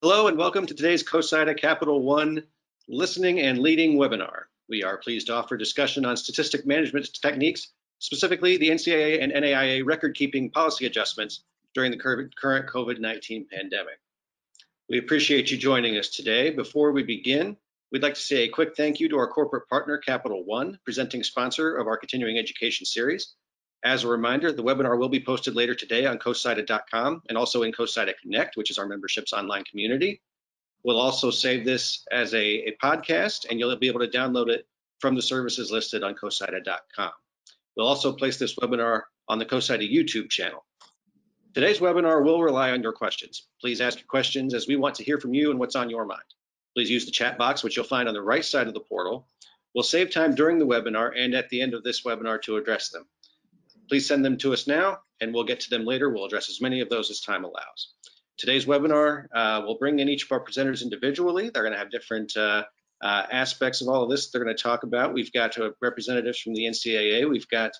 Hello and welcome to today's COSIDA Capital One Listening and Leading webinar. We are pleased to offer discussion on statistic management techniques, specifically the NCAA and NAIA record-keeping policy adjustments during the current COVID-19 pandemic. We appreciate you joining us today. Before we begin, we'd like to say a quick thank you to our corporate partner, Capital One, presenting sponsor of our continuing education series. As a reminder, the webinar will be posted later today on cosida.com and also in COSIDA Connect, which is our membership's online community. We'll also save this as a, a podcast and you'll be able to download it from the services listed on cosida.com. We'll also place this webinar on the COSIDA YouTube channel. Today's webinar will rely on your questions. Please ask your questions as we want to hear from you and what's on your mind. Please use the chat box, which you'll find on the right side of the portal. We'll save time during the webinar and at the end of this webinar to address them. Please send them to us now and we'll get to them later. We'll address as many of those as time allows. Today's webinar uh, will bring in each of our presenters individually. They're going to have different uh, uh, aspects of all of this they're going to talk about. We've got uh, representatives from the NCAA. We've got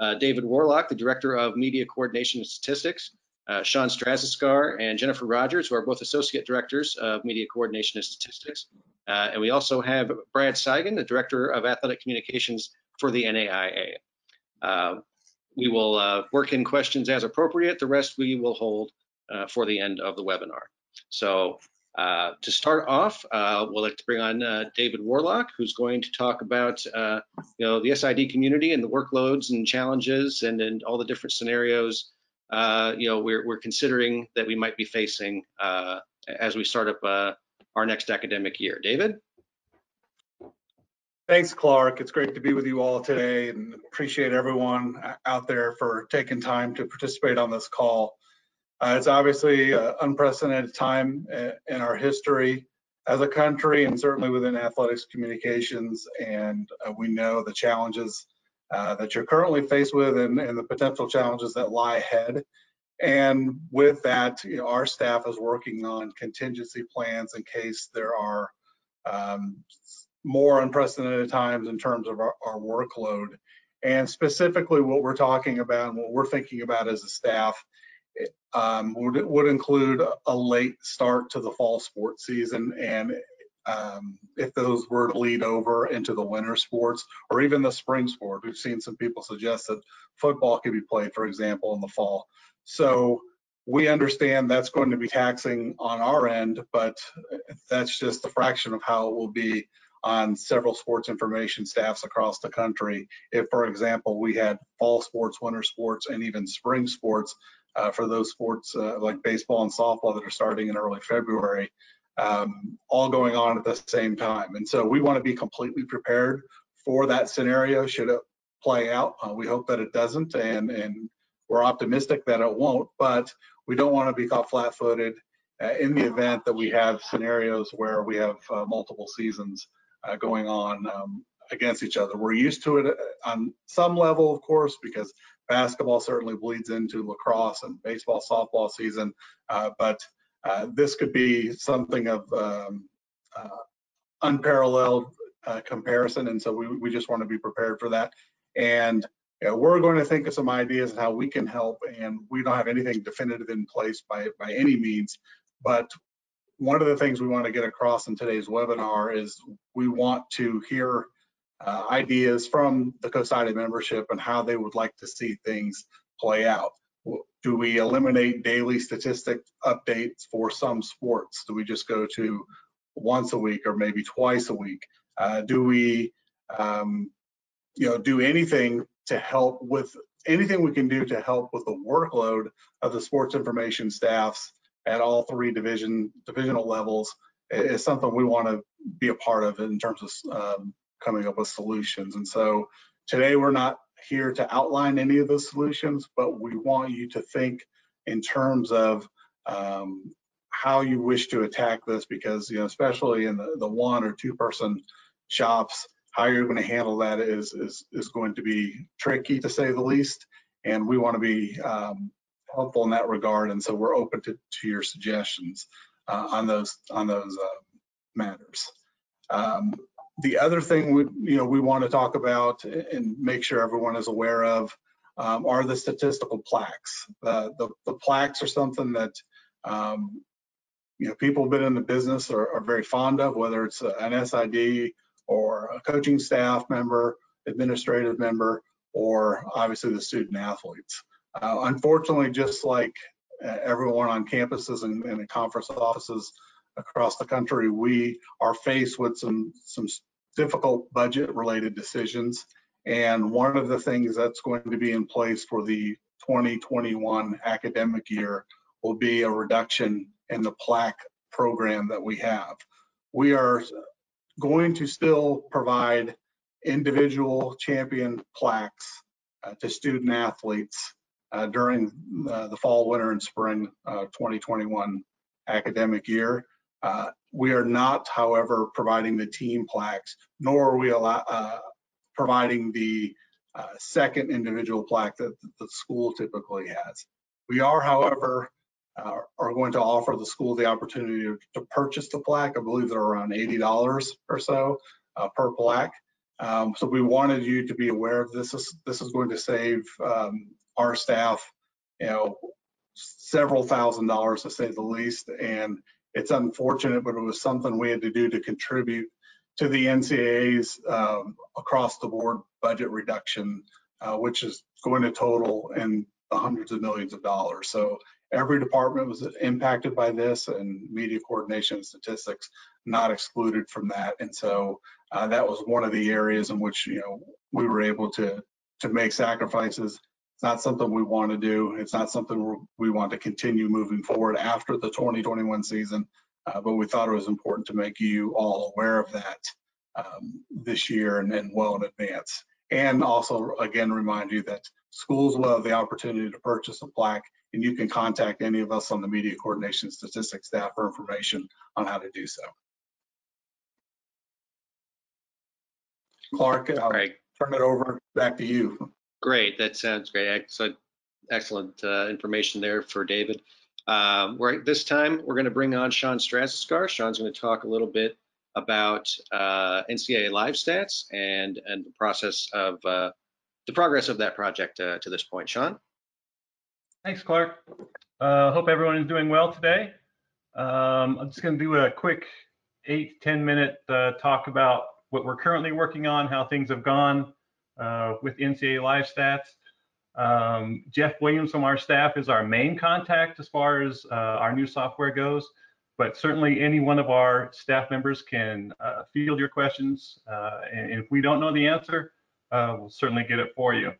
uh, David Worlock, the Director of Media Coordination and Statistics, uh, Sean Straziscar and Jennifer Rodgers, who are both Associate Directors of Media Coordination and Statistics. and we also have Brad Cygan, the Director of Athletic Communications for the NAIA. We will uh, work in questions as appropriate. The rest we will hold uh, for the end of the webinar. So uh, to start off, uh, we'll like to bring on uh, David Worlock, who's going to talk about uh, you know the SID community and the workloads and challenges and, and all the different scenarios you know we're, we're considering that we might be facing as we start up our next academic year. David? Thanks, Clark. It's great to be with you all today and appreciate everyone out there for taking time to participate on this call. Uh, it's obviously an unprecedented time uh, in our history as a country and certainly within athletics communications. And uh, we know the challenges uh, that you're currently faced with and, and, the potential challenges that lie ahead. And with that, you know, our staff is working on contingency plans in case there are um, more unprecedented times in terms of our, our workload. And specifically, what we're talking about and what we're thinking about as a staff um, would, would include a late start to the fall sports season and um, if those were to lead over into the winter sports or even the spring sport. We've seen some people suggest that football could be played, for example, in the fall. So we understand that's going to be taxing on our end, but that's just a fraction of how it will be on several sports information staffs across the country. If, for example, we had fall sports, winter sports, and even spring sports uh, for those sports uh, like baseball and softball that are starting in early February, um, all going on at the same time. And so we want to be completely prepared for that scenario should it play out. Uh, we hope that it doesn't, and, and we're optimistic that it won't, but we don't want to be caught flat-footed uh, in the event that we have scenarios where we have uh, multiple seasons uh, going on um, against each other. We're used to it uh, on some level, of course, because basketball certainly bleeds into lacrosse and baseball, softball season, uh, but uh, this could be something of um, uh, unparalleled uh, comparison, and so we, we just want to be prepared for that. And you know, we're going to think of some ideas on how we can help, and we don't have anything definitive in place by by any means, but one of the things we want to get across in today's webinar is we want to hear uh, ideas from the COSIDA membership and how they would like to see things play out. Do we eliminate daily statistic updates for some sports? Do we just go to once a week or maybe twice a week? Uh, do we, um, you know, do anything to help with anything we can do to help with the workload of the sports information staffs at all three division divisional levels is something we want to be a part of in terms of um, coming up with solutions. And so today we're not here to outline any of those solutions, but we want you to think in terms of um, how you wish to attack this because, you know, especially in the, the one or two person shops, how you're going to handle that is, is, is going to be tricky to say the least. And we want to be um, helpful in that regard, and so we're open to, to your suggestions uh, on those on those uh, matters. Um, the other thing we you know we want to talk about and make sure everyone is aware of um, are the statistical plaques. Uh, the, the plaques are something that um, you know, people have been in the business are, are very fond of, whether it's an SID or a coaching staff member, administrative member, or obviously the student athletes. Uh, unfortunately, just like uh, everyone on campuses and, and in conference offices across the country, we are faced with some some difficult budget related decisions. And one of the things that's going to be in place for the 2021 academic year will be a reduction in the plaque program that we have. We are going to still provide individual champion plaques uh, to student athletes uh, during uh, the fall, winter, and spring uh, 2021 academic year. Uh, we are not, however, providing the team plaques, nor are we allow, uh, providing the second individual plaque that the school typically has. We are, however, are going to offer the school the opportunity to, purchase the plaque. I believe they're around $80 or so per plaque. Um, so we wanted you to be aware of this. This is, this is going to save um, our staff, you know, several thousand dollars to say the least. And it's unfortunate, but it was something we had to do to contribute to the NCAA's um, across the board budget reduction, uh, which is going to total in the hundreds of millions of dollars. So every department was impacted by this and media coordination and statistics not excluded from that. And so uh, that was one of the areas in which, you know, we were able to, to make sacrifices. It's not something we want to do. It's not something we want to continue moving forward after the 2021 season. Uh, but we thought it was important to make you all aware of that um, this year and, and well in advance. And also, again, remind you that schools will have the opportunity to purchase a plaque and you can contact any of us on the media coordination statistics staff for information on how to do so. Clark, I'll turn it over back to you. Great, that sounds great. Excellent, excellent uh, information there for David. Um, right, this time we're going to bring on Sean Straziscar. Sean's going to talk a little bit about uh, NCAA live stats and and the process of uh, the progress of that project uh, to this point. Sean. Thanks, Clark. Uh, hope everyone is doing well today. Um, I'm just going to do a quick eight, 10 minute uh, talk about what we're currently working on, how things have gone uh, with NCAA Live Stats. Um, Jeff Williams from our staff is our main contact as far as uh, our new software goes, but certainly any one of our staff members can uh, field your questions. Uh, and if we don't know the answer, we'll certainly get it for you.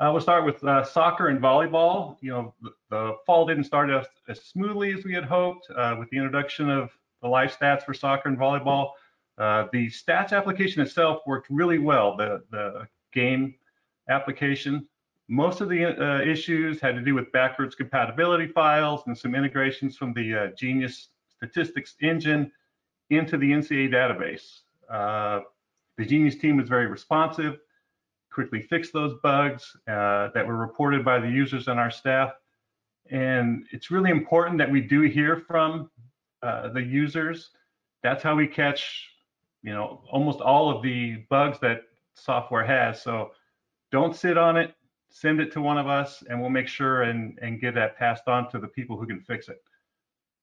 Uh, we'll start with uh, soccer and volleyball. You know, the, the, fall didn't start as, as smoothly as we had hoped uh, with the introduction of the live stats for soccer and volleyball. Uh, the stats application itself worked really well, the, the game application. Most of the uh, issues had to do with backwards compatibility files and some integrations from the uh, Genius statistics engine into the NCA database. the Genius team was very responsive quickly fix those bugs uh, that were reported by the users and our staff. And it's really important that we do hear from uh, the users. That's how we catch, you know, almost all of the bugs that software has. So don't sit on it, send it to one of us, and we'll make sure and, and get that passed on to the people who can fix it.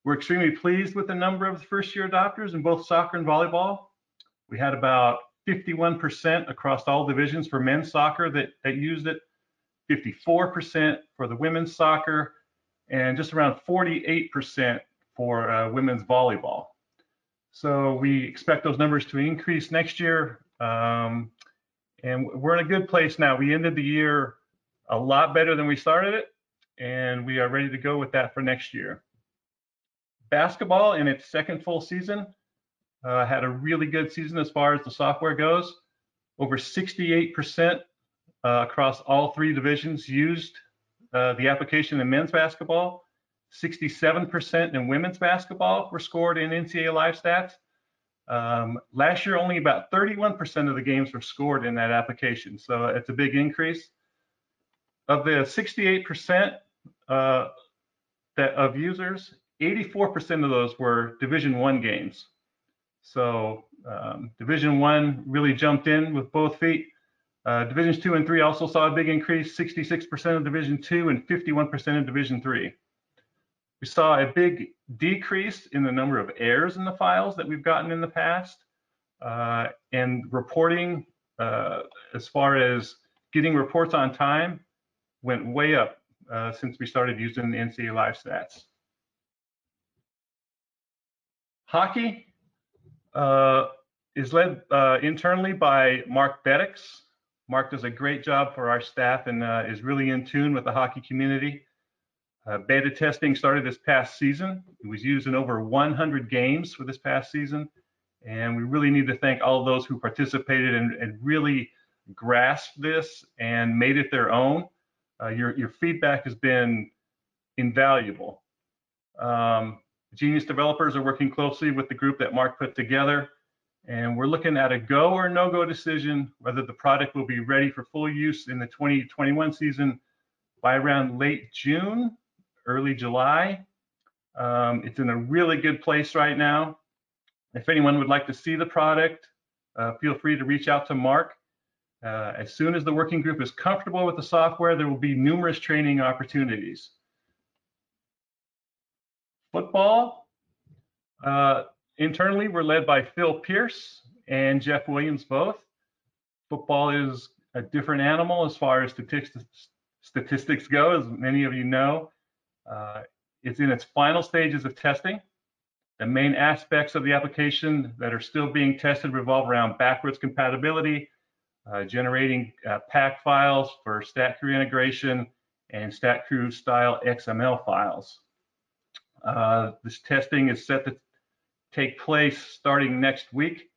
We're extremely pleased with the number of first year adopters in both soccer and volleyball. We had about 51% across all divisions for men's soccer that, that used it, 54% for the women's soccer, and just around 48% for uh, women's volleyball. So we expect those numbers to increase next year. Um, and we're in a good place now. We ended the year a lot better than we started it, and we are ready to go with that for next year. Basketball in its second full season uh, had a really good season as far as the software goes. Over 68% uh, across all three divisions used uh, the application in men's basketball. 67% in women's basketball were scored in NCAA Live Stats. Um, last year, only about 31% of the games were scored in that application, so it's a big increase. Of the 68% uh, that of users, 84% of those were Division One games. So um, Division One really jumped in with both feet. Uh, Divisions two and three also saw a big increase, 66% of Division two and 51% of Division three. We saw a big decrease in the number of errors in the files that we've gotten in the past. Uh, and reporting, uh, as far as getting reports on time, went way up uh, since we started using the NCAA Live Stats. Hockey uh, is led uh, internally by Mark Beddix. Mark does a great job for our staff and uh, is really in tune with the hockey community. Uh, beta testing started this past season. It was used in over 100 games for this past season. And we really need to thank all those who participated and, and really grasped this and made it their own. Uh, your, your feedback has been invaluable. Um, Genius developers are working closely with the group that Mark put together, and we're looking at a go or no go decision whether the product will be ready for full use in the 2021 season by around late June, early July. Um, it's in a really good place right now. If anyone would like to see the product, uh, feel free to reach out to Mark. Uh, as soon as the working group is comfortable with the software, there will be numerous training opportunities. Football, uh, internally, we're led by Phil Pierce and Jeff Williams both. Football is a different animal as far as statistics, statistics go, as many of you know. Uh, it's in its final stages of testing. The main aspects of the application that are still being tested revolve around backwards compatibility, uh, generating uh, pack files for StatCrew integration, and StatCrew style XML files. Uh, this testing is set to take place starting next week.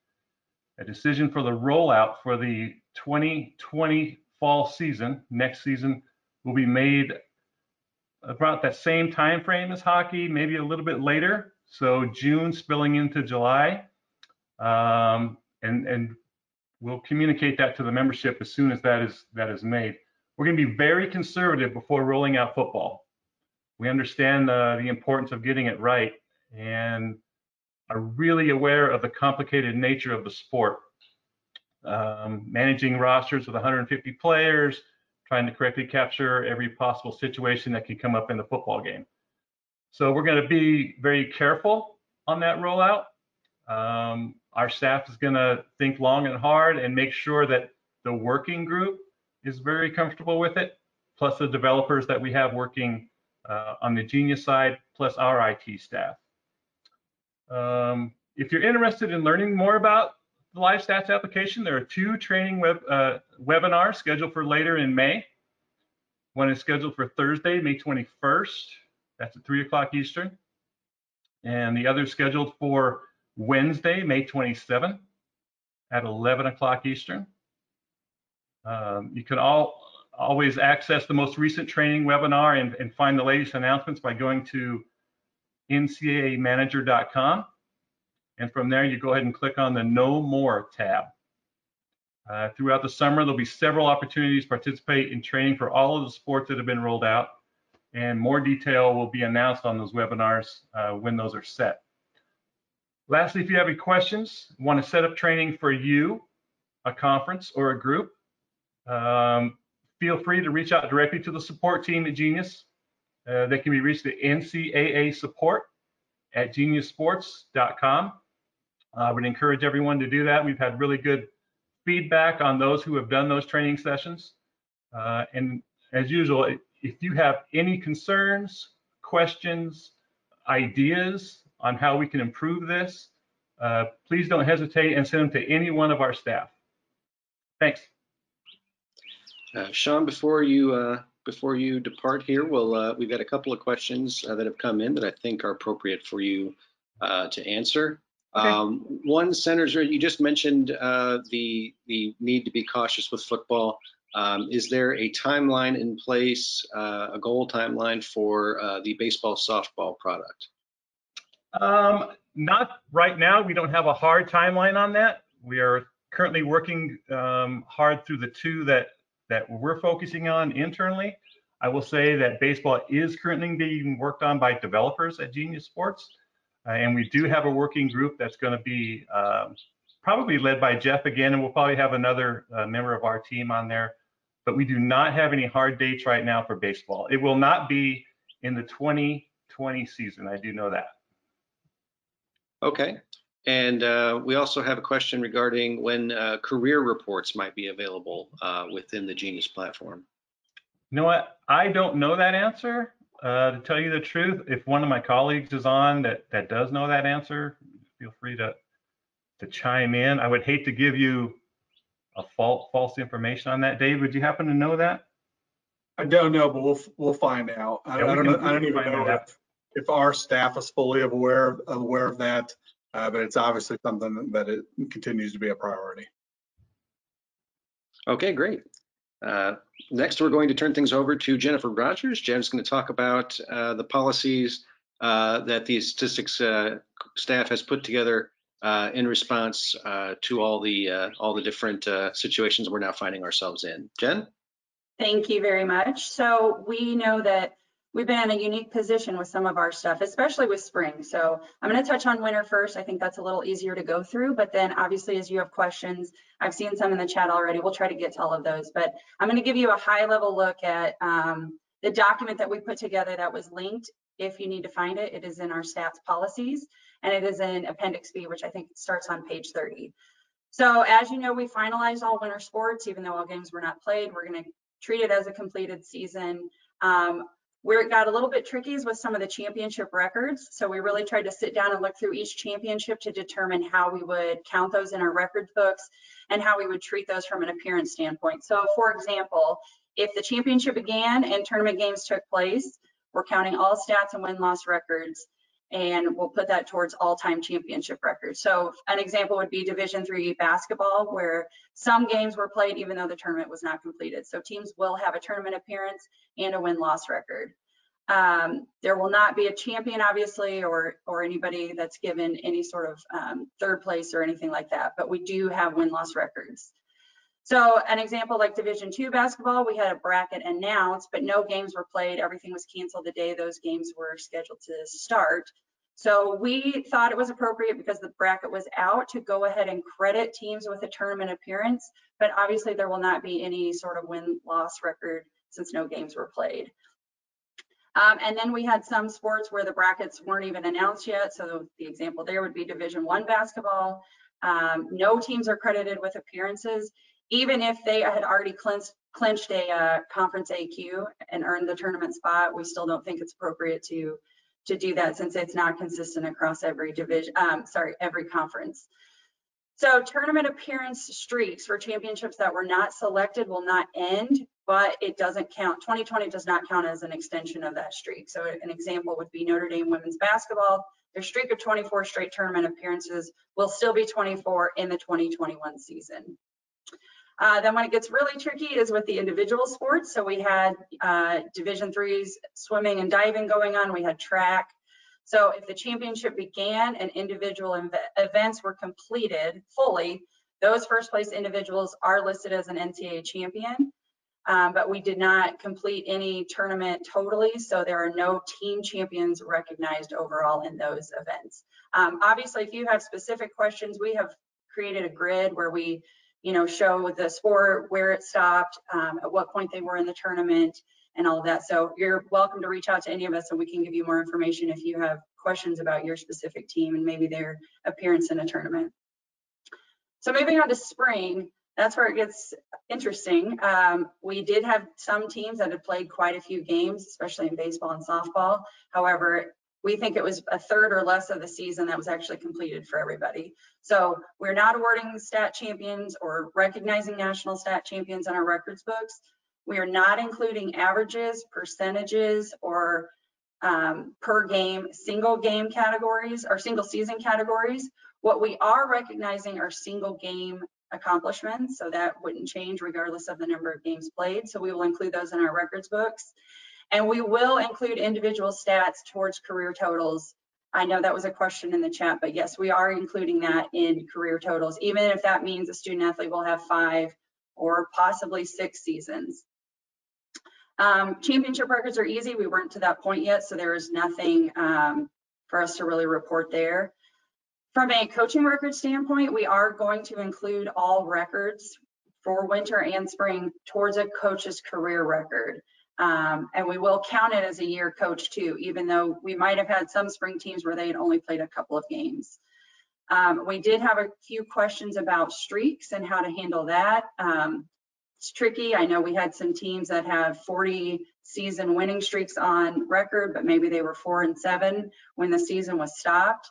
A decision for the rollout for the 2020 fall season, next season, will be made about that same time frame as hockey, maybe a little bit later. So June spilling into July. Um, and, and we'll communicate that to the membership as soon as that is, that is made. We're going to be very conservative before rolling out football. We understand uh, the importance of getting it right and are really aware of the complicated nature of the sport. Um, managing rosters with 150 players, trying to correctly capture every possible situation that can come up in the football game. So we're going to be very careful on that rollout. Um, our staff is going to think long and hard and make sure that the working group is very comfortable with it, plus the developers that we have working uh, on the Genius side, plus our IT staff. Um, if you're interested in learning more about Live Stats application, there are two training web, uh, webinars scheduled for later in May. One is scheduled for Thursday, May 21st. That's at 3 o'clock Eastern. And the other is scheduled for Wednesday, May 27th at 11 o'clock Eastern. Um, you can all always access the most recent training webinar and, and find the latest announcements by going to ncaamanager.com. And from there, you go ahead and click on the Know More tab. Uh, throughout the summer, there'll be several opportunities to participate in training for all of the sports that have been rolled out. And more detail will be announced on those webinars uh, when those are set. Lastly, if you have any questions, want to set up training for you, a conference, or a group, um, feel free to reach out directly to the support team at Genius. Uh, they can be reached at NCAA support at geniussports.com. I would encourage everyone to do that. We've had really good feedback on those who have done those training sessions. Uh, and as usual, if you have any concerns, questions, ideas on how we can improve this, uh, please don't hesitate and send them to any one of our staff. Thanks. Uh, Sean, before you uh, before you depart here, we'll, uh, we've got a couple of questions uh, that have come in that I think are appropriate for you uh, to answer. Okay. Um, one, Senator, you just mentioned uh, the the need to be cautious with football. Um, is there a timeline in place, uh, a goal timeline for uh, the baseball softball product? Um, not right now. We don't have a hard timeline on that. We are currently working um, hard through the two that that we're focusing on internally. I will say that baseball is currently being worked on by developers at Genius Sports, and we do have a working group that's going to be um, probably led by Jeff again, and we'll probably have another uh, member of our team on there. But we do not have any hard dates right now for baseball. It will not be in the 2020 season. I do know that. Okay. And uh, we also have a question regarding when uh, career reports might be available uh, within the Genius platform. You know what? I don't know that answer. Uh, to tell you the truth, if one of my colleagues is on that that does know that answer, feel free to to chime in. I would hate to give you a false false information on that. Dave, would you happen to know that? I don't know, but we'll, we'll find out. I Yeah, we I don't know, I don't even know if, if our staff is fully aware, aware of that. Uh, but it's obviously something that it continues to be a priority. Okay, great. Uh, next, we're going to turn things over to Jennifer Rodgers. Jen's going to talk about uh, the policies uh, that the statistics uh, staff has put together uh, in response to all the all the different situations we're now finding ourselves in. Jen? Thank you very much. So we know that we've been in a unique position with some of our stuff, especially with spring. So I'm going to touch on winter first. I think that's a little easier to go through, but then obviously as you have questions, I've seen some in the chat already. We'll try to get to all of those, but I'm going to give you a high level look at um, the document that we put together that was linked. If you need to find it, it is in our stats policies and it is in Appendix B, which I think starts on page 30. So as you know, we finalized all winter sports, even though all games were not played. We're going to treat it as a completed season. Um, where it got a little bit tricky is with some of the championship records. So we really tried to sit down and look through each championship to determine how we would count those in our records books and how we would treat those from an appearance standpoint. So for example, if the championship began and tournament games took place, we're counting all stats and win-loss records and we'll put that towards all-time championship records. So an example would be Division three basketball, where some games were played even though the tournament was not completed. So teams will have a tournament appearance and a win-loss record. Um, there will not be a champion, obviously, or or anybody that's given any sort of um, third place or anything like that. But we do have win-loss records. So an example like Division two basketball, we had a bracket announced, but no games were played. Everything was canceled the day those games were scheduled to start. So we thought it was appropriate because the bracket was out to go ahead and credit teams with a tournament appearance, but obviously there will not be any sort of win-loss record since no games were played. Um, and then we had some sports where the brackets weren't even announced yet. So the example there would be Division One basketball. Um, no teams are credited with appearances, even if they had already clinched, clinched a uh, conference AQ and earned the tournament spot. We still don't think it's appropriate to to do that since it's not consistent across every division. Um, sorry, every conference. So tournament appearance streaks for championships that were not selected will not end, but it doesn't count. 2020 does not count as an extension of that streak. So an example would be Notre Dame women's basketball. Their streak of 24 straight tournament appearances will still be 24 in the 2021 season. Uh, then when it gets really tricky is with the individual sports. So we had uh, Division threes swimming and diving going on. We had track. So if the championship began and individual ev events were completed fully, those first place individuals are listed as an NCAA champion. Um, but we did not complete any tournament totally, so there are no team champions recognized overall in those events. Um, obviously, if you have specific questions, we have created a grid where we you know, show the sport, where it stopped, um, at what point they were in the tournament, and all of that. So you're welcome to reach out to any of us and we can give you more information if you have questions about your specific team and maybe their appearance in a tournament. So moving on to spring, that's where it gets interesting. Um, we did have some teams that had played quite a few games, especially in baseball and softball. However, we think it was a third or less of the season that was actually completed for everybody. So we're not awarding stat champions or recognizing national stat champions in our records books. We are not including averages, percentages, or um, per game, single game categories or single season categories. What we are recognizing are single game accomplishments. So that wouldn't change regardless of the number of games played. So we will include those in our records books. And we will include individual stats towards career totals. I know that was a question in the chat, but yes, we are including that in career totals, even if that means a student athlete will have five or possibly six seasons. Um, championship records are easy. We weren't to that point yet, so there is nothing um, for us to really report there. From a coaching record standpoint, we are going to include all records for winter and spring towards a coach's career record. Um, and we will count it as a year coach too, even though we might have had some spring teams where they had only played a couple of games. Um, we did have a few questions about streaks and how to handle that. Um, it's tricky. I know we had some teams that have 40 season winning streaks on record, but maybe they were four and seven when the season was stopped.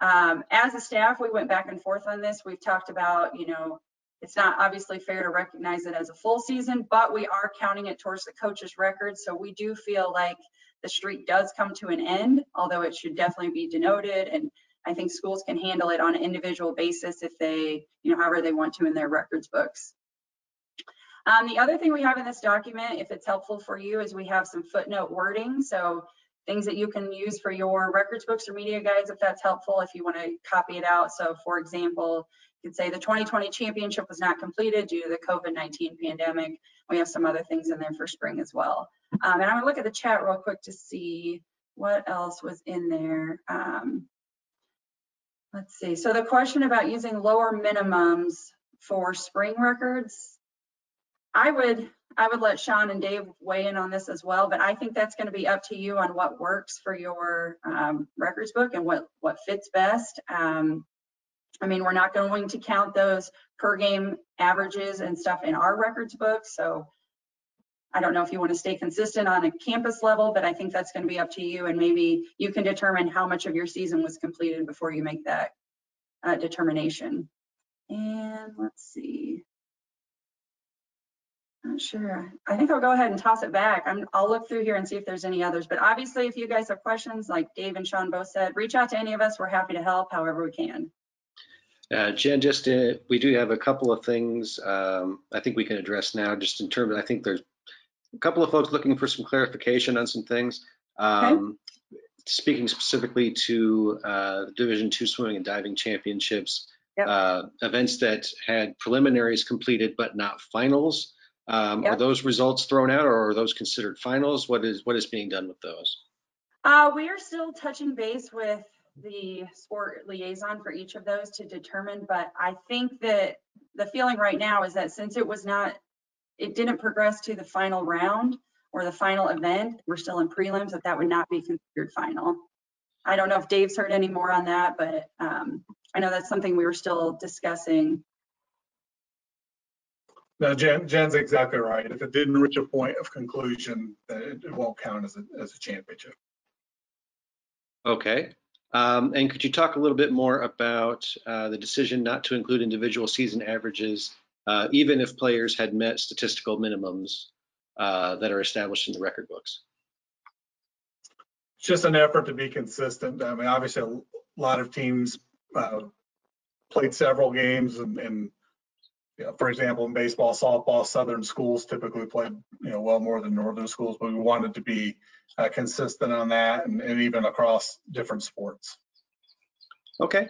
Um, as a staff, we went back and forth on this. We've talked about, you know, it's not obviously fair to recognize it as a full season, but we are counting it towards the coach's record. So we do feel like the streak does come to an end, although it should definitely be denoted. And I think schools can handle it on an individual basis if they, you know, however they want to in their records books. Um, the other thing we have in this document, if it's helpful for you, is we have some footnote wording. So things that you can use for your records books or media guides, if that's helpful, if you want to copy it out. So for example, could say the 2020 championship was not completed due to the COVID-19 pandemic. We have some other things in there for spring as well. Um, and I'm gonna look at the chat real quick to see what else was in there. Um, let's see. So the question about using lower minimums for spring records, I would I would let Sean and Dave weigh in on this as well, but I think that's to be up to you on what works for your um, records book and what what fits best. Um, I mean, we're not going to count those per game averages and stuff in our records book, so I don't know if you want to stay consistent on a campus level, but I think that's going to be up to you, and maybe you can determine how much of your season was completed before you make that uh, determination. And let's see. Not sure. I think I'll go ahead and toss it back. I'm, I'll look through here and see if there's any others. But obviously, if you guys have questions, like Dave and Sean both said, reach out to any of us. We're happy to help however we can. Uh, Jen, just uh, we do have a couple of things um, I think we can address now, just in terms. Of, I think there's a couple of folks looking for some clarification on some things. Um, okay. Speaking specifically to uh, Division Two swimming and diving championships, yep. Uh, events that had preliminaries completed but not finals. Um, yep. Are those results thrown out, or are those considered finals? What is what is being done with those? Uh, we are still touching base with the sport liaison for each of those to determine, but I think that the feeling right now is that since it was not, it didn't progress to the final round or the final event, we're still in prelims, that that would not be considered final. I don't know if Dave's heard any more on that, but um, I know that's something we were still discussing no, Jen, Jen's exactly right. If it didn't reach a point of conclusion, then it, it won't count as a, as a championship. Okay. Um, and could you talk a little bit more about uh, the decision not to include individual season averages, uh, even if players had met statistical minimums uh, that are established in the record books? It's just an effort to be consistent. I mean, obviously, a lot of teams uh, played several games and, and you know, for example, in baseball, softball, southern schools typically played you know, well more than northern schools, but we wanted to be uh, consistent on that and, and, even across different sports. Okay,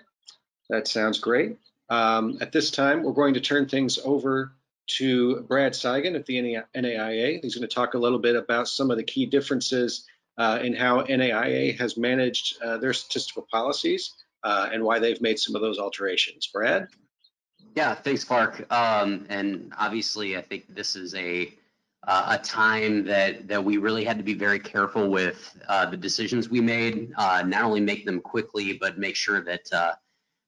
that sounds great. Um, at this time, we're going to turn things over to Brad Cygan at the NAIA. He's going to talk a little bit about some of the key differences uh, in how NAIA has managed uh, their statistical policies uh, and why they've made some of those alterations. Brad? Yeah, thanks, Clark. Um, and obviously, I think this is a uh, a time that that we really had to be very careful with uh, the decisions we made. Uh, not only make them quickly, but make sure that uh,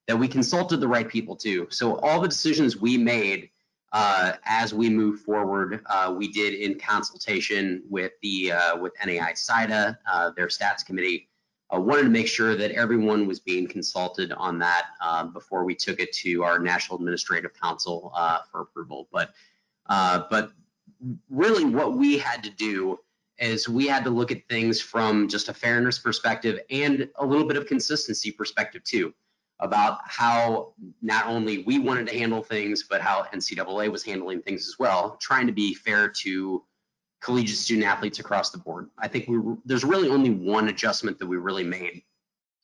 that we consulted the right people too. So all the decisions we made uh, as we move forward, uh, we did in consultation with the with NAI SIDA, their stats committee, wanted to make sure that everyone was being consulted on that uh, before we took it to our National Administrative Council for approval. But uh, but really, what we had to do is we had to look at things from just a fairness perspective and a little bit of consistency perspective too, about how not only we wanted to handle things, but how NCAA was handling things as well, trying to be fair to collegiate student athletes across the board. I think we there's really only one adjustment that we really made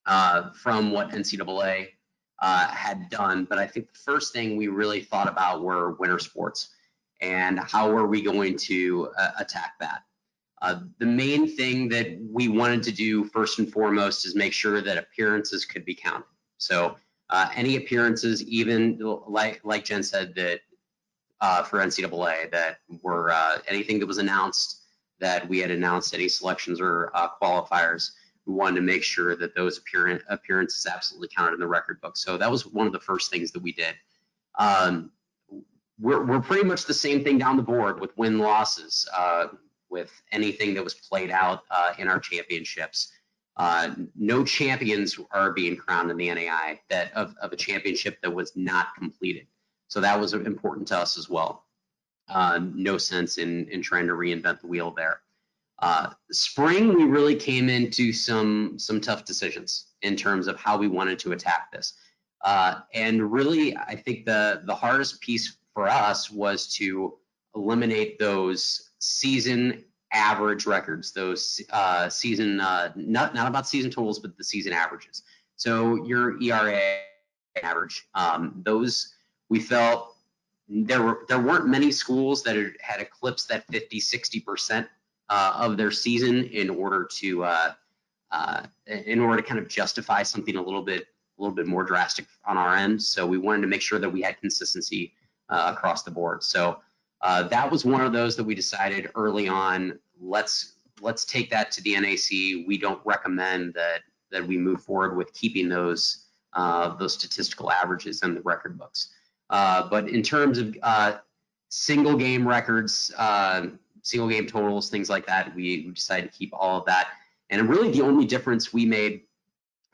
uh, from what NCAA uh, had done, but I think the first thing we really thought about were winter sports and how are we going to uh, attack that. Uh, the main thing that we wanted to do first and foremost is make sure that appearances could be counted. So uh, any appearances, even like like Jen said, that uh, for NCAA that were uh, anything that was announced that we had announced any selections or uh, qualifiers, we wanted to make sure that those appearance, appearances absolutely counted in the record book. So that was one of the first things that we did. Um, we're, we're pretty much the same thing down the board with win losses, uh, with anything that was played out uh, in our championships. Uh, no champions are being crowned in the NAI that of, of a championship that was not completed. So that was important to us as well. Uh, no sense in, in trying to reinvent the wheel there. Uh, spring, we really came into some some tough decisions in terms of how we wanted to attack this. Uh, and really, I think the the hardest piece for us was to eliminate those season average records, those uh, season uh, not not about season totals, but the season averages. So your ERA average, um, those we felt there were there weren't many schools that had, eclipsed that 50 60 percent uh, of their season in order to uh, uh, in order to kind of justify something a little bit a little bit more drastic on our end so we wanted to make sure that we had consistency uh, across the board. So uh, that was one of those that we decided early on let's let's take that to the NAC we don't recommend that that we move forward with keeping those uh, those statistical averages in the record books. Uh, but in terms of uh, single game records, uh, single game totals, things like that, we, we, decided to keep all of that. And really, the only difference we made,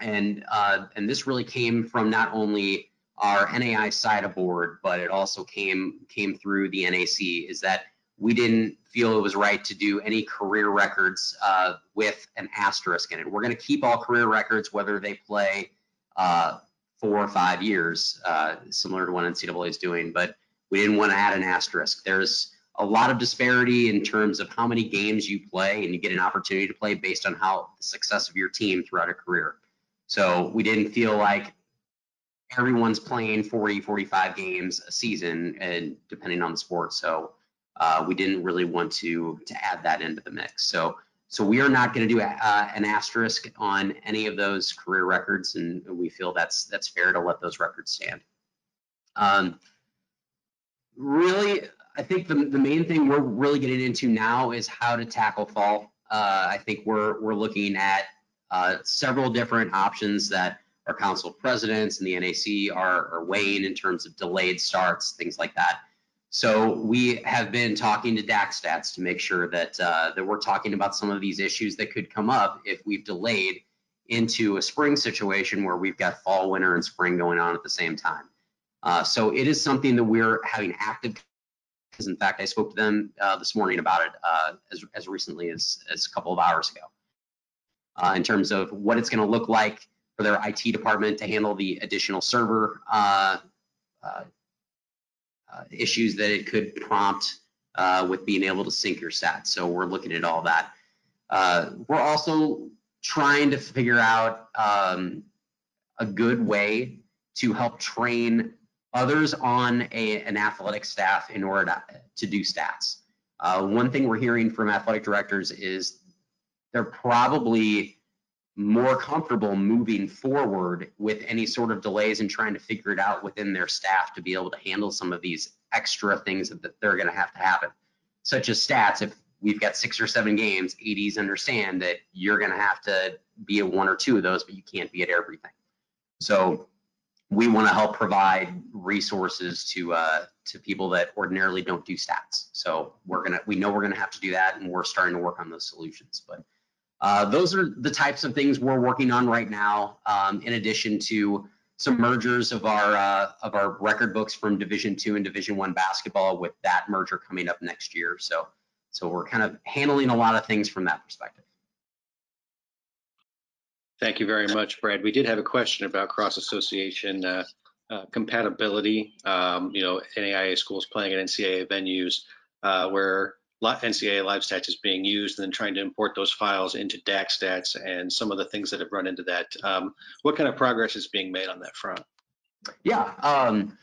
and uh, and this really came from not only our NAI side of board, but it also came came through the NAC, is that we didn't feel it was right to do any career records uh, with an asterisk in it. We're going to keep all career records, whether they play uh, four or five years, uh, similar to what NCAA is doing, but we didn't want to add an asterisk. There's a lot of disparity in terms of how many games you play and you get an opportunity to play based on how the success of your team throughout a career. So we didn't feel like everyone's playing 40, 45 games a season and depending on the sport. So uh, we didn't really want to to add that into the mix. So so we are not going to do a, uh, an asterisk on any of those career records, and we feel that's that's fair to let those records stand. Um, really, I think the, the main thing we're really getting into now is how to tackle fall. Uh, I think we're we're looking at uh, several different options that our council presidents and the NAC are, are weighing in terms of delayed starts, things like that. So we have been talking to DakStats to make sure that uh, that we're talking about some of these issues that could come up if we've delayed into a spring situation where we've got fall, winter, and spring going on at the same time. Uh, so it is something that we're having active. Because in fact, I spoke to them uh, this morning about it uh, as as recently as as a couple of hours ago. Uh, in terms of what it's going to look like for their IT department to handle the additional server uh, uh, issues that it could prompt uh, with being able to sync your stats. So we're looking at all that. Uh, we're also trying to figure out um, a good way to help train others on a, an athletic staff in order to, to do stats. Uh, one thing we're hearing from athletic directors is they're probably more comfortable moving forward with any sort of delays and trying to figure it out within their staff to be able to handle some of these extra things that they're going to have to happen, such as stats. If we've got six or seven games, ADs understand that you're going to have to be at one or two of those, but you can't be at everything. So we want to help provide resources to uh, to people that ordinarily don't do stats. So we're gonna we know we're gonna have to do that, and we're starting to work on those solutions. But uh, those are the types of things we're working on right now, um, in addition to some mergers of our uh, of our record books from Division Two and Division One basketball, with that merger coming up next year. So, so we're kind of handling a lot of things from that perspective. Thank you very much, Brad. We did have a question about cross association uh, uh, compatibility. Um, you know, NAIA schools playing at NCAA venues uh, where NCAA live stats is being used and then trying to import those files into DakStats and some of the things that have run into that. Um, what kind of progress is being made on that front? Yeah, um,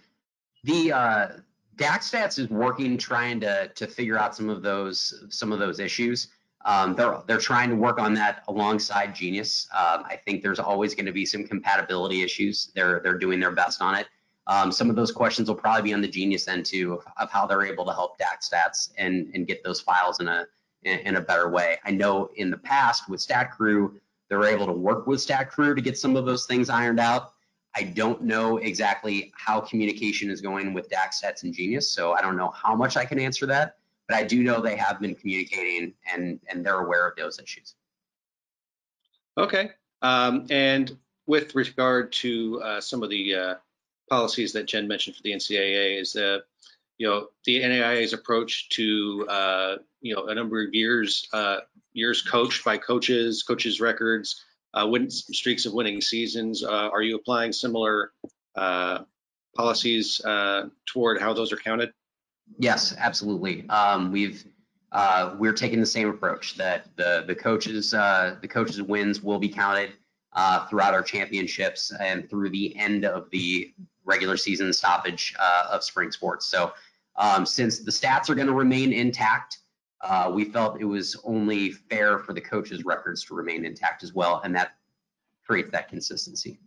the uh, DakStats is working trying to to figure out some of those some of those issues. Um, they're they're trying to work on that alongside Genius. Um, I think there's always going to be some compatibility issues. They're they're doing their best on it. Um, some of those questions will probably be on the Genius end too of, of how they're able to help DakStats and, and get those files in a in, in a better way. I know in the past with Stat Crew, they were able to work with Stat Crew to get some of those things ironed out. I don't know exactly how communication is going with DakStats and Genius, so I don't know how much I can answer that. But I do know they have been communicating and and they're aware of those issues. Okay. Um, and with regard to uh, some of the uh, policies that Jen mentioned for the NCAA, is that you know the NAIA's approach to uh, you know a number of years uh, years coached by coaches, coaches records, uh, win streaks of winning seasons. Uh, are you applying similar policies toward how those are counted? Yes, absolutely. Um, we've uh, we're taking the same approach that the the coaches uh, the coaches wins will be counted uh, throughout our championships and through the end of the regular season stoppage uh, of spring sports. So um, since the stats are going to remain intact, uh, we felt it was only fair for the coaches' records to remain intact as well, and that creates that consistency.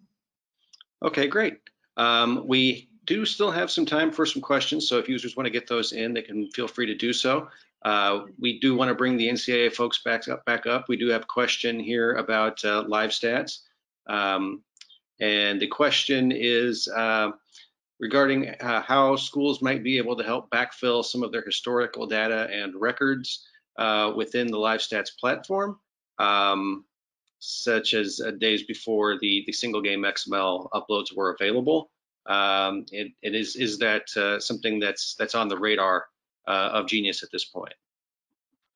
Okay, great. Um, we do still have some time for some questions, so if users want to get those in, they can feel free to do so. Uh, we do want to bring the NCAA folks back up. Back up. We do have a question here about uh, LiveStats, um, and the question is uh, regarding uh, how schools might be able to help backfill some of their historical data and records uh, within the LiveStats platform, um, such as uh, days before the the single game XML uploads were available. Um, it, it is is that something that's that's on the radar uh, of Genius at this point?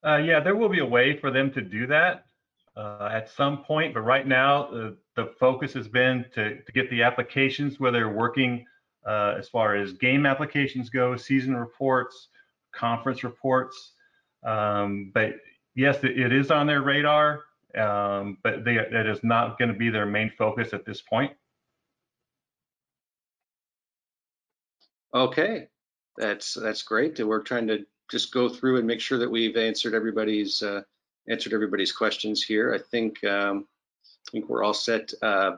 Uh, yeah, there will be a way for them to do that uh, at some point, but right now the, the focus has been to, to get the applications where they're working uh, as far as game applications go, season reports, conference reports. Um, but yes, it, it is on their radar, um, but they, that is not going to be their main focus at this point. Okay, that's that's great. We're trying to just go through and make sure that we've answered everybody's uh, answered everybody's questions here. I think um, I think we're all set. Uh,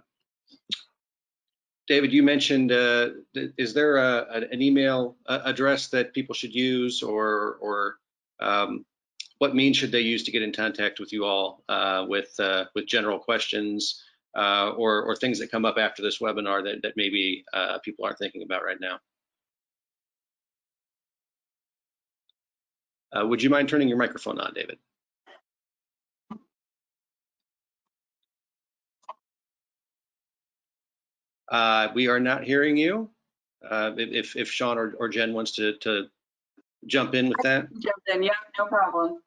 David, you mentioned uh, is there a, an email uh, address that people should use, or or um, what means should they use to get in contact with you all uh, with uh, with general questions or or things that come up after this webinar that that maybe people aren't thinking about right now? Uh, would you mind turning your microphone on, David? Uh, we are not hearing you. Uh, if, if Sean or, or Jen wants to, to jump in with that. Jump in, yeah, no problem.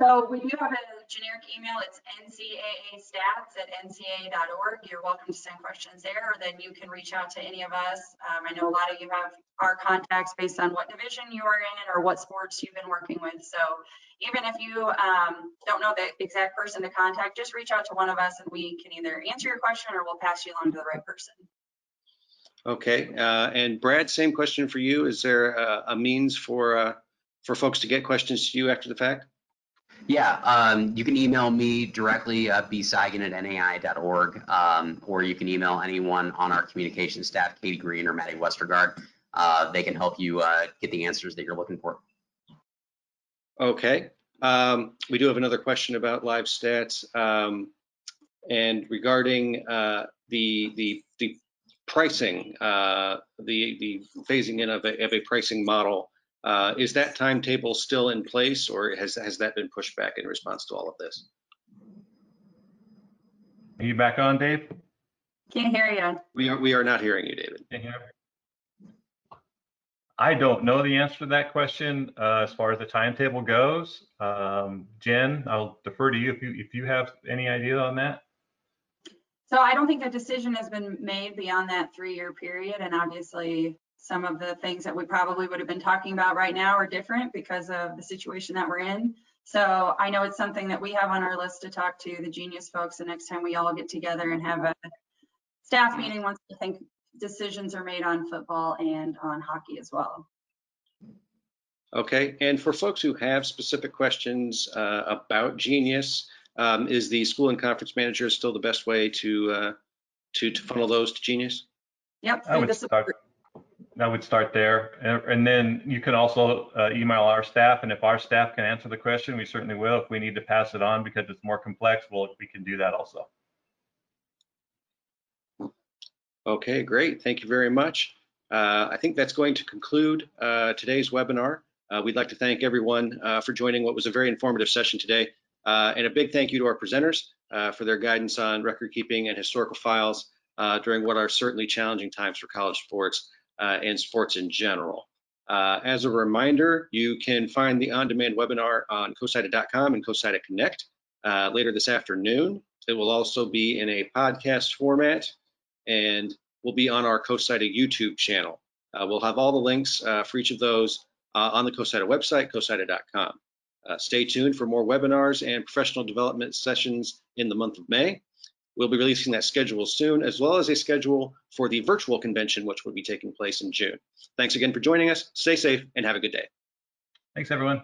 So we do have a generic email. It's ncaaStats at ncaa.org. You're welcome to send questions there, or then you can reach out to any of us. Um, I know a lot of you have our contacts based on what division you are in or what sports you've been working with. So even if you um, don't know the exact person to contact, just reach out to one of us and we can either answer your question or we'll pass you along to the right person. Okay, uh, and Brad, same question for you. Is there a, a means for uh, for folks to get questions to you after the fact? Yeah, um, you can email me directly, uh, bcygan at nai.org, um, or you can email anyone on our communication staff, Katie Green or Maddie Westergaard. Uh, they can help you uh, get the answers that you're looking for. Okay. Um, we do have another question about LiveStats um, and regarding uh, the, the, the pricing, uh, the, the phasing in of a, of a pricing model uh, is that timetable still in place or has, has that been pushed back in response to all of this? Are you back on, Dave? Can't hear you. We are, we are not hearing you, David. Can't hear. I don't know the answer to that question uh, as far as the timetable goes. Um, Jen, I'll defer to you if you if you have any idea on that. So I don't think a decision has been made beyond that three-year period, and obviously some of the things that we probably would have been talking about right now are different because of the situation that we're in. So I know it's something that we have on our list to talk to the Genius folks the next time we all get together and have a staff meeting once I think decisions are made on football and on hockey as well. Okay, and for folks who have specific questions uh, about Genius, um, is the school and conference manager still the best way to uh, to, to funnel those to Genius? Yep. I would start, I would start there. And, then you can also uh, email our staff, and if our staff can answer the question, we certainly will. If we need to pass it on because it's more complex, we can do that also. Okay, great. Thank you very much. Uh, I think that's going to conclude uh, today's webinar. Uh, we'd like to thank everyone uh, for joining what was a very informative session today. Uh, and a big thank you to our presenters for their guidance on record keeping and historical files during what are certainly challenging times for college sports and sports in general. as a reminder, you can find the on-demand webinar on cosida.com and Cosida Connect later this afternoon. It will also be in a podcast format and will be on our CoSIDA YouTube channel. Uh, we'll have all the links uh, for each of those uh, on the CoSIDA website, cosida.com. Uh, stay tuned for more webinars and professional development sessions in the month of May. We'll be releasing that schedule soon, as well as a schedule for the virtual convention, which will be taking place in June. Thanks again for joining us. Stay safe and have a good day. Thanks, everyone.